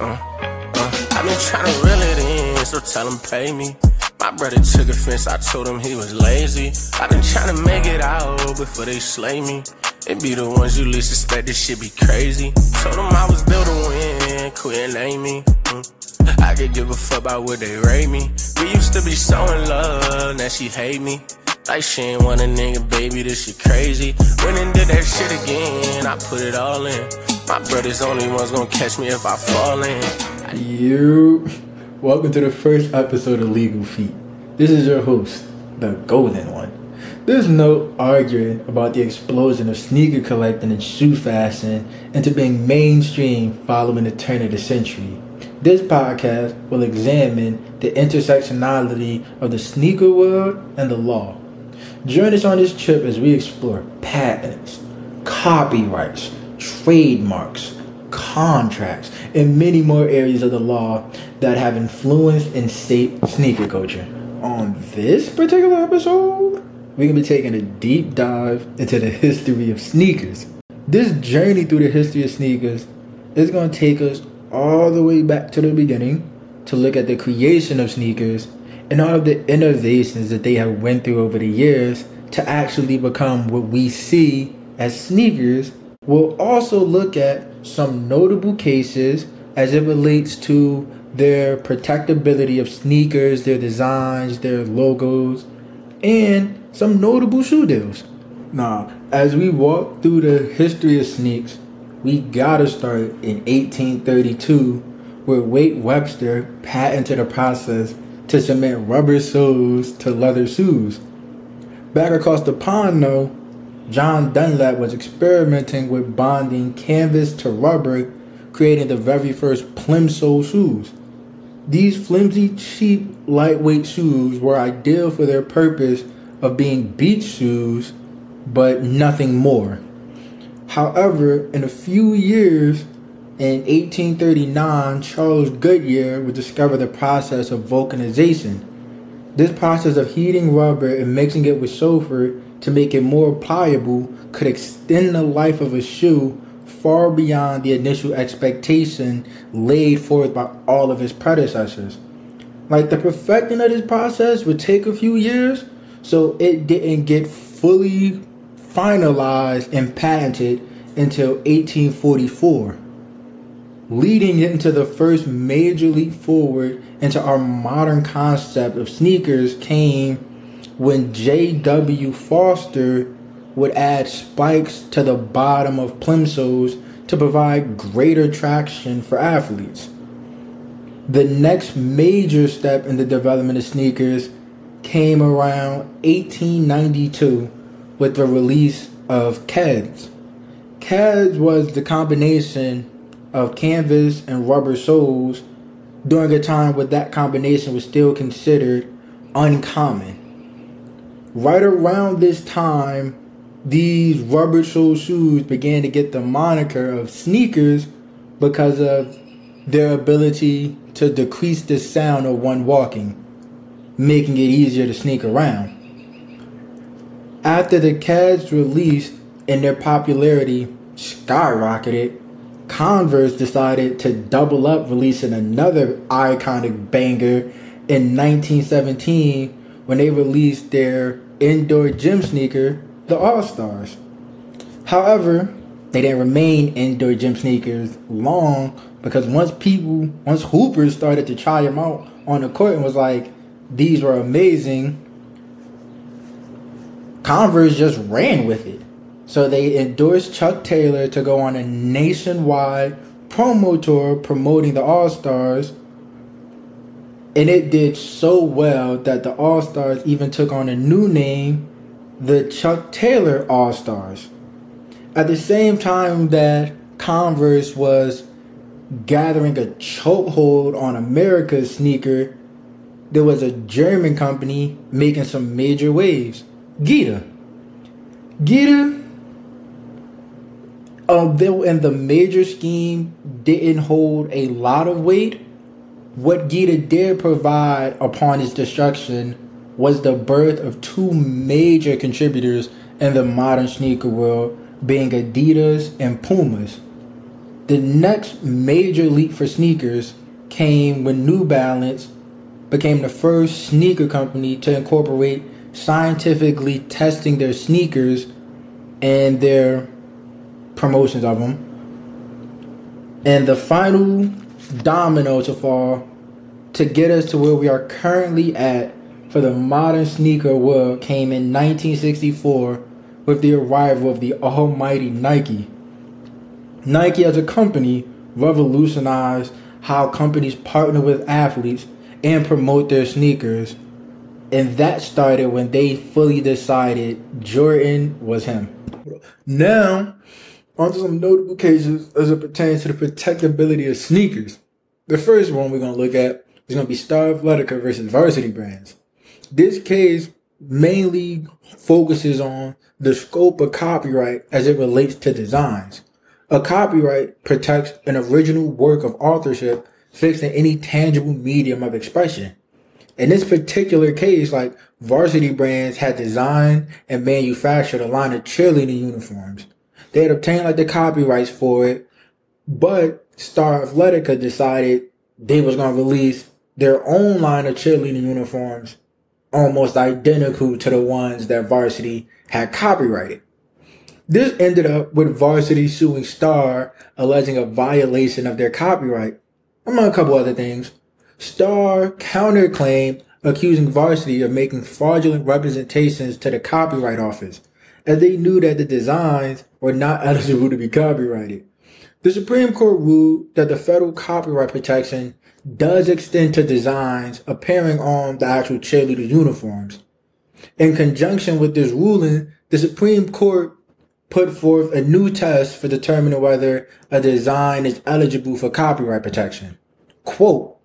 Uh, uh, I been trying to reel it in, so tell him pay me. My brother took offense, I told him he was lazy. I been trying to make it out before they slay me. It be the ones you least expect, this shit be crazy. Told I was built to win, quit name me. Mm. I could give a fuck about what they rate me. We used to be so in love, now she hate me. Like she ain't want a nigga, baby, this shit crazy. Went and did that shit again, I put it all in. My brother's only ones gonna catch me if I fall in. You, welcome to the first episode of Legal Feet. This is your host, the Golden One. There's no arguing about the explosion of sneaker collecting and shoe fashion into being mainstream following the turn of the century. This podcast will examine the intersectionality of the sneaker world and the law. Join us on this trip as we explore patents, copyrights, trademarks, contracts, and many more areas of the law that have influenced and shaped sneaker culture. On this particular episode, we're gonna be taking a deep dive into the history of sneakers. This journey through the history of sneakers is gonna take us all the way back to the beginning to look at the creation of sneakers and all of the innovations that they have went through over the years to actually become what we see as sneakers. We'll also look at some notable cases as it relates to their protectability of sneakers, their designs, their logos, and some notable shoe deals. Now, as we walk through the history of sneaks, we gotta start in 1832, where Wade Webster patented a process to cement rubber soles to leather shoes. Back across the pond, though, John Dunlop was experimenting with bonding canvas to rubber, creating the very first plimsoll shoes. These flimsy, cheap, lightweight shoes were ideal for their purpose of being beach shoes, but nothing more. However, in a few years, in 1839, Charles Goodyear would discover the process of vulcanization. This process of heating rubber and mixing it with sulfur to make it more pliable could extend the life of a shoe far beyond the initial expectation laid forth by all of his predecessors. Like the perfecting of this process would take a few years, so it didn't get fully finalized and patented until 1844, leading into the first major leap forward into our modern concept of sneakers came when J.W. Foster would add spikes to the bottom of plimsolls to provide greater traction for athletes. The next major step in the development of sneakers came around 1892 with the release of Keds. Keds was the combination of canvas and rubber soles during a time where that combination was still considered uncommon. Right around this time, these rubber sole shoes began to get the moniker of sneakers because of their ability to decrease the sound of one walking making it easier to sneak around. After the Keds released and their popularity skyrocketed, Converse decided to double up, releasing another iconic banger in 1917 when they released their indoor gym sneaker, the All Stars. However, they didn't remain indoor gym sneakers long because once people, once hoopers started to try them out on the court and was like, these were amazing. Converse just ran with it. So they endorsed Chuck Taylor to go on a nationwide promo tour promoting the All Stars. And it did so well that the All Stars even took on a new name, the Chuck Taylor All Stars. At the same time that Converse was gathering a chokehold on America's sneaker there was a German company making some major waves. Geda. Geda, Um, although in the major scheme didn't hold a lot of weight, what Geda did provide upon its destruction was the birth of two major contributors in the modern sneaker world, being Adidas and Pumas. The next major leap for sneakers came when New Balance became the first sneaker company to incorporate scientifically testing their sneakers and their promotions of them. And the final domino to fall to get us to where we are currently at for the modern sneaker world came in 1964 with the arrival of the almighty Nike. Nike as a company revolutionized how companies partner with athletes and promote their sneakers. And that started when they fully decided Jordan was him. Now, onto some notable cases as it pertains to the protectability of sneakers. The first one we're going to look at is going to be Star Athletica versus Varsity Brands. This case mainly focuses on the scope of copyright as it relates to designs. A copyright protects an original work of authorship fixed in any tangible medium of expression. In this particular case, like varsity brands had designed and manufactured a line of cheerleading uniforms. They had obtained like the copyrights for it, but Star Athletica decided they was gonna release their own line of cheerleading uniforms almost identical to the ones that Varsity had copyrighted. This ended up with Varsity suing Star, alleging a violation of their copyright, among a couple other things. Star counterclaimed, accusing Varsity of making fraudulent representations to the Copyright Office, as they knew that the designs were not eligible to be copyrighted. The Supreme Court ruled that the federal copyright protection does extend to designs appearing on the actual cheerleader uniforms. In conjunction with this ruling, the Supreme Court put forth a new test for determining whether a design is eligible for copyright protection. Quote,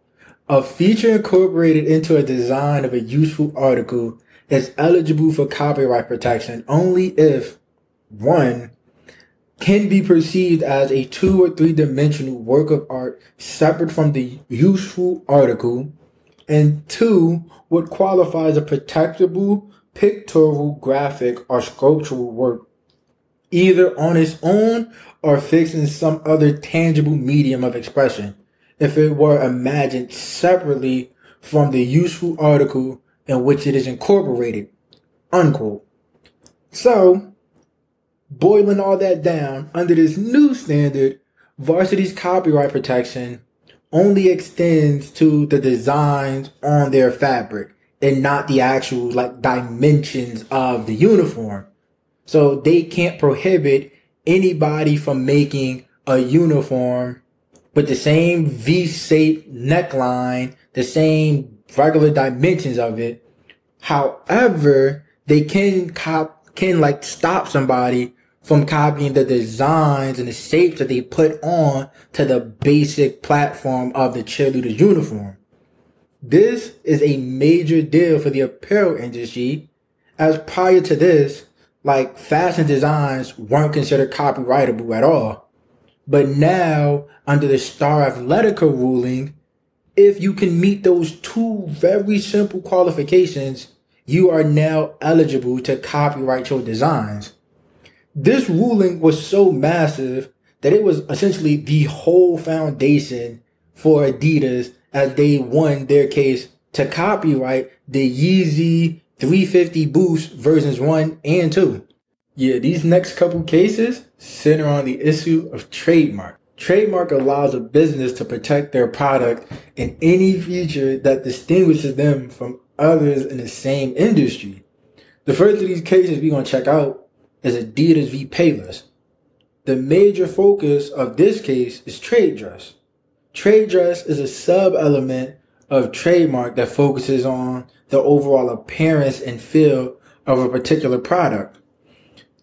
a feature incorporated into a design of a useful article is eligible for copyright protection only if one, can be perceived as a two or three dimensional work of art separate from the useful article, and two, would qualify as a protectable pictorial, graphic, or sculptural work, either on its own or fixed in some other tangible medium of expression, if it were imagined separately from the useful article in which it is incorporated. Unquote. So, boiling all that down under this new standard, varsity's copyright protection only extends to the designs on their fabric and not the actual like dimensions of the uniform. So they can't prohibit anybody from making a uniform with the same V-shaped neckline, the same regular dimensions of it. However, they can cop, can like stop somebody from copying the designs and the shapes that they put on to the basic platform of the cheerleader's uniform. This is a major deal for the apparel industry, as prior to this, like fashion designs weren't considered copyrightable at all. But now, under the Star Athletica ruling, if you can meet those two very simple qualifications, you are now eligible to copyright your designs. This ruling was so massive that it was essentially the whole foundation for Adidas as they won their case to copyright the Yeezy 350 Boost versions 1 and 2. Yeah, these next couple cases center on the issue of trademark. Trademark allows a business to protect their product and any feature that distinguishes them from others in the same industry. The first of these cases we're going to check out is Adidas v. Payless. The major focus of this case is trade dress. Trade dress is a sub element of trademark that focuses on the overall appearance and feel of a particular product.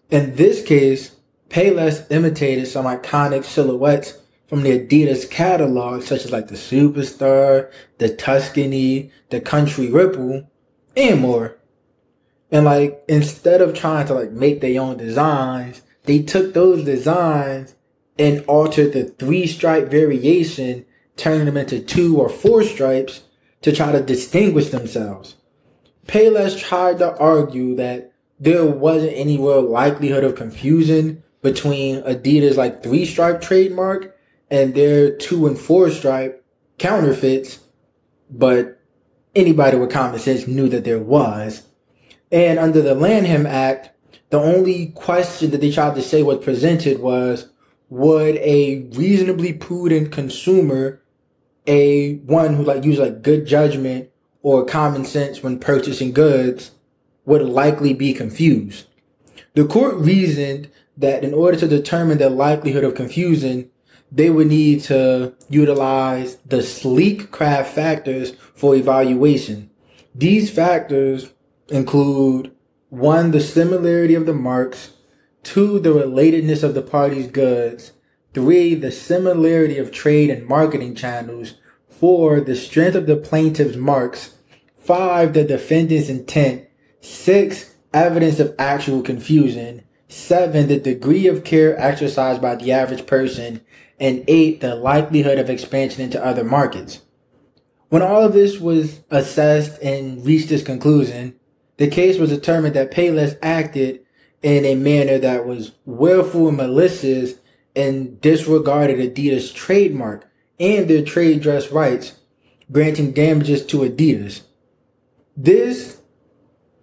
In this case, Payless imitated some iconic silhouettes from the Adidas catalog, such as like the Superstar, the Tuscany, the Country Ripple, and more. And like instead of trying to like make their own designs, they took those designs and altered the three stripe variation, turning them into two or four stripes to try to distinguish themselves. Payless tried to argue that there wasn't any real likelihood of confusion between Adidas like three stripe trademark and their two and four stripe counterfeits, but anybody with common sense knew that there was. And under the Lanham Act, the only question that they tried to say was presented was, would a reasonably prudent consumer, a one who like use like good judgment or common sense when purchasing goods, would likely be confused? The court reasoned that in order to determine the likelihood of confusion, they would need to utilize the Sleekcraft factors for evaluation. These factors include one, the similarity of the marks, two, the relatedness of the party's goods, three, the similarity of trade and marketing channels, four, the strength of the plaintiff's marks, five, the defendant's intent, six, evidence of actual confusion, seven, the degree of care exercised by the average person, and eight, the likelihood of expansion into other markets. When all of this was assessed and reached its conclusion, the case was determined that Payless acted in a manner that was willful and malicious and disregarded Adidas' trademark and their trade dress rights, granting damages to Adidas. This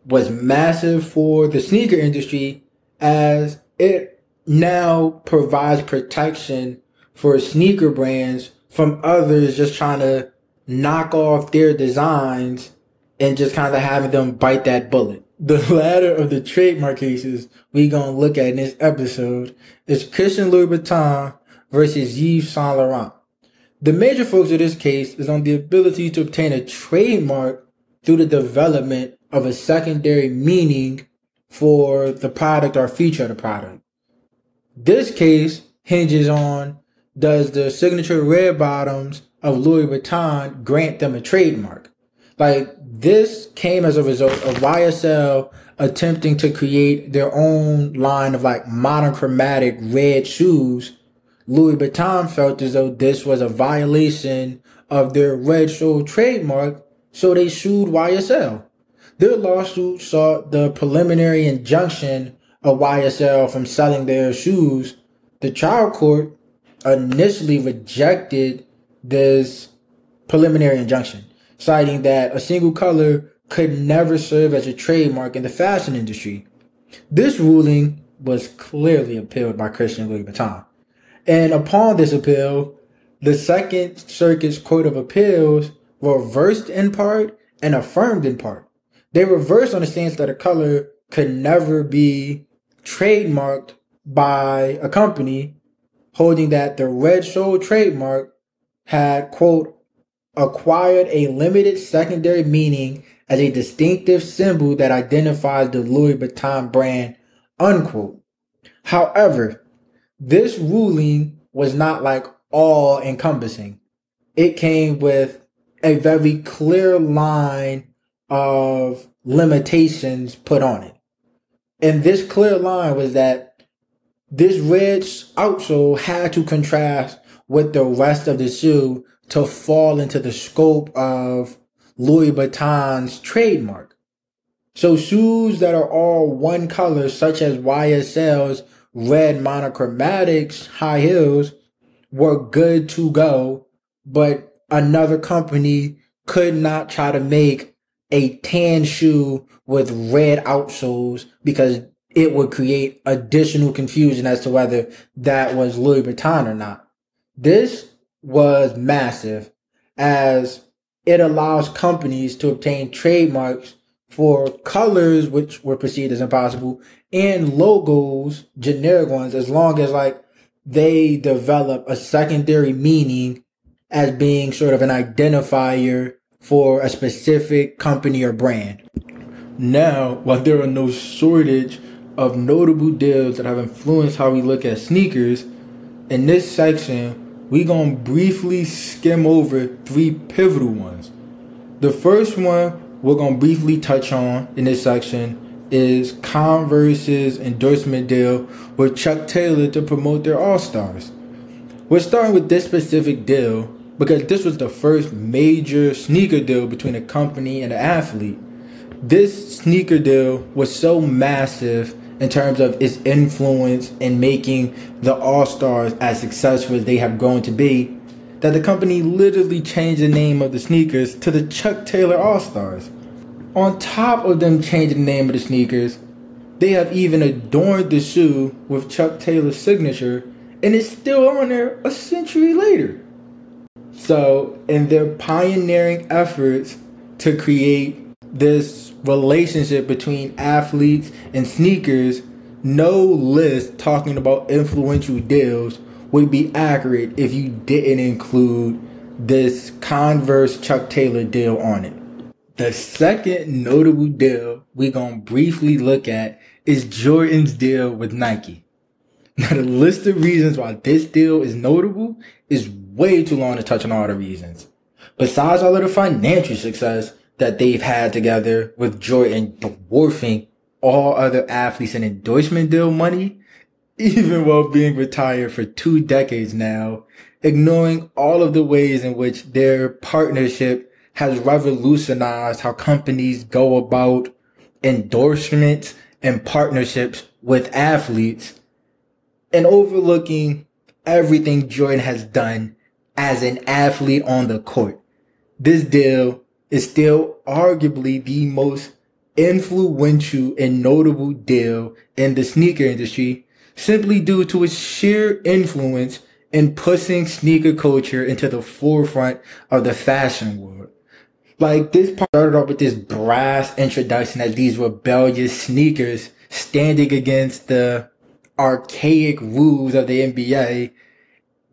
was massive for the sneaker industry as it now provides protection for sneaker brands from others just trying to knock off their designs and just kind of having them bite that bullet. The latter of the trademark cases we gonna look at in this episode is Christian Louboutin versus Yves Saint Laurent. The major focus of this case is on the ability to obtain a trademark through the development of a secondary meaning for the product or feature of the product. This case hinges on does the signature red bottoms of Louboutin grant them a trademark? Like this came as a result of YSL attempting to create their own line of like monochromatic red shoes. Louboutin felt as though this was a violation of their red sole trademark, so they sued YSL. Their lawsuit sought the preliminary injunction of YSL from selling their shoes. The trial court initially rejected this preliminary injunction, citing that a single color could never serve as a trademark in the fashion industry. This ruling was clearly appealed by Christian Louboutin. And upon this appeal, the Second Circuit's Court of Appeals reversed in part and affirmed in part. They reversed on the stance that a color could never be trademarked by a company holding that the red sole trademark had, quote, acquired a limited secondary meaning as a distinctive symbol that identifies the Louboutin brand, unquote. However, this ruling was not like all encompassing. It came with a very clear line of limitations put on it. And this clear line was that this red outsole had to contrast with the rest of the shoe to fall into the scope of Louboutin's trademark. So shoes that are all one color, such as YSL's red monochromatics high heels, were good to go, but another company could not try to make a tan shoe with red outsoles because it would create additional confusion as to whether that was Louboutin or not. This was massive as it allows companies to obtain trademarks for colors which were perceived as impossible and logos, generic ones, as long as like they develop a secondary meaning as being sort of an identifier for a specific company or brand. Now, while there are no shortage of notable deals that have influenced how we look at sneakers, in this section, we're gonna briefly skim over three pivotal ones. The first one we're gonna briefly touch on in this section is Converse's endorsement deal with Chuck Taylor to promote their All Stars. We're starting with this specific deal because this was the first major sneaker deal between a company and an athlete. This sneaker deal was so massive in terms of its influence in making the All Stars as successful as they have grown to be, that the company literally changed the name of the sneakers to the Chuck Taylor All Stars. On top of them changing the name of the sneakers, they have even adorned the shoe with Chuck Taylor's signature, and it's still on there a century later. So, in their pioneering efforts to create this relationship between athletes and sneakers, no list talking about influential deals would be accurate if you didn't include this Converse Chuck Taylor deal on it. The second notable deal we're going to briefly look at is Jordan's deal with Nike. Now, the list of reasons why this deal is notable is way too long to touch on all the reasons. Besides all of the financial success that they've had together with Jordan dwarfing all other athletes in endorsement deal money, even while being retired for two decades now, ignoring all of the ways in which their partnership has revolutionized how companies go about endorsements and partnerships with athletes and overlooking everything Jordan has done as an athlete on the court. This deal is still arguably the most influential and notable deal in the sneaker industry simply due to its sheer influence in pushing sneaker culture into the forefront of the fashion world. Like this part started off with this brass introduction as these rebellious sneakers standing against the archaic rules of the NBA,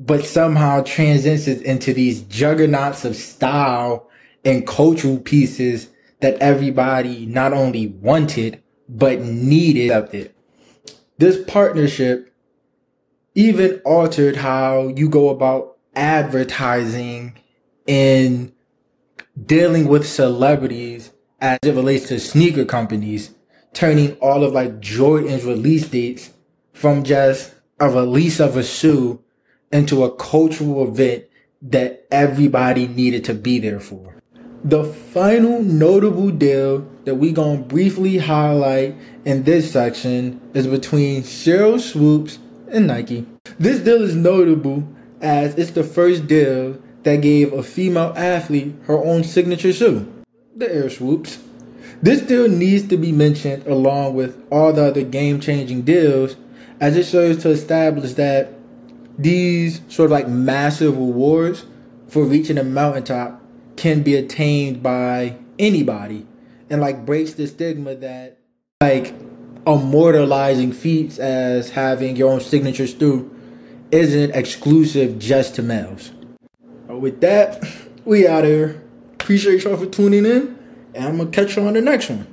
but somehow transitions into these juggernauts of style and cultural pieces that everybody not only wanted, but needed. This partnership even altered how you go about advertising and dealing with celebrities as it relates to sneaker companies, turning all of like Jordan's release dates from just a release of a shoe into a cultural event that everybody needed to be there for. The final notable deal that we gonna briefly highlight in this section is between Sheryl Swoopes and Nike. This deal is notable as it's the first deal that gave a female athlete her own signature shoe, the Air Swoopes. This deal needs to be mentioned along with all the other game changing deals as it serves to establish that these sort of like massive rewards for reaching a mountaintop can be attained by anybody and like breaks the stigma that like immortalizing feats as having your own signature stew isn't exclusive just to males. With that, we out here. Appreciate y'all for tuning in, and I'm gonna catch you on the next one.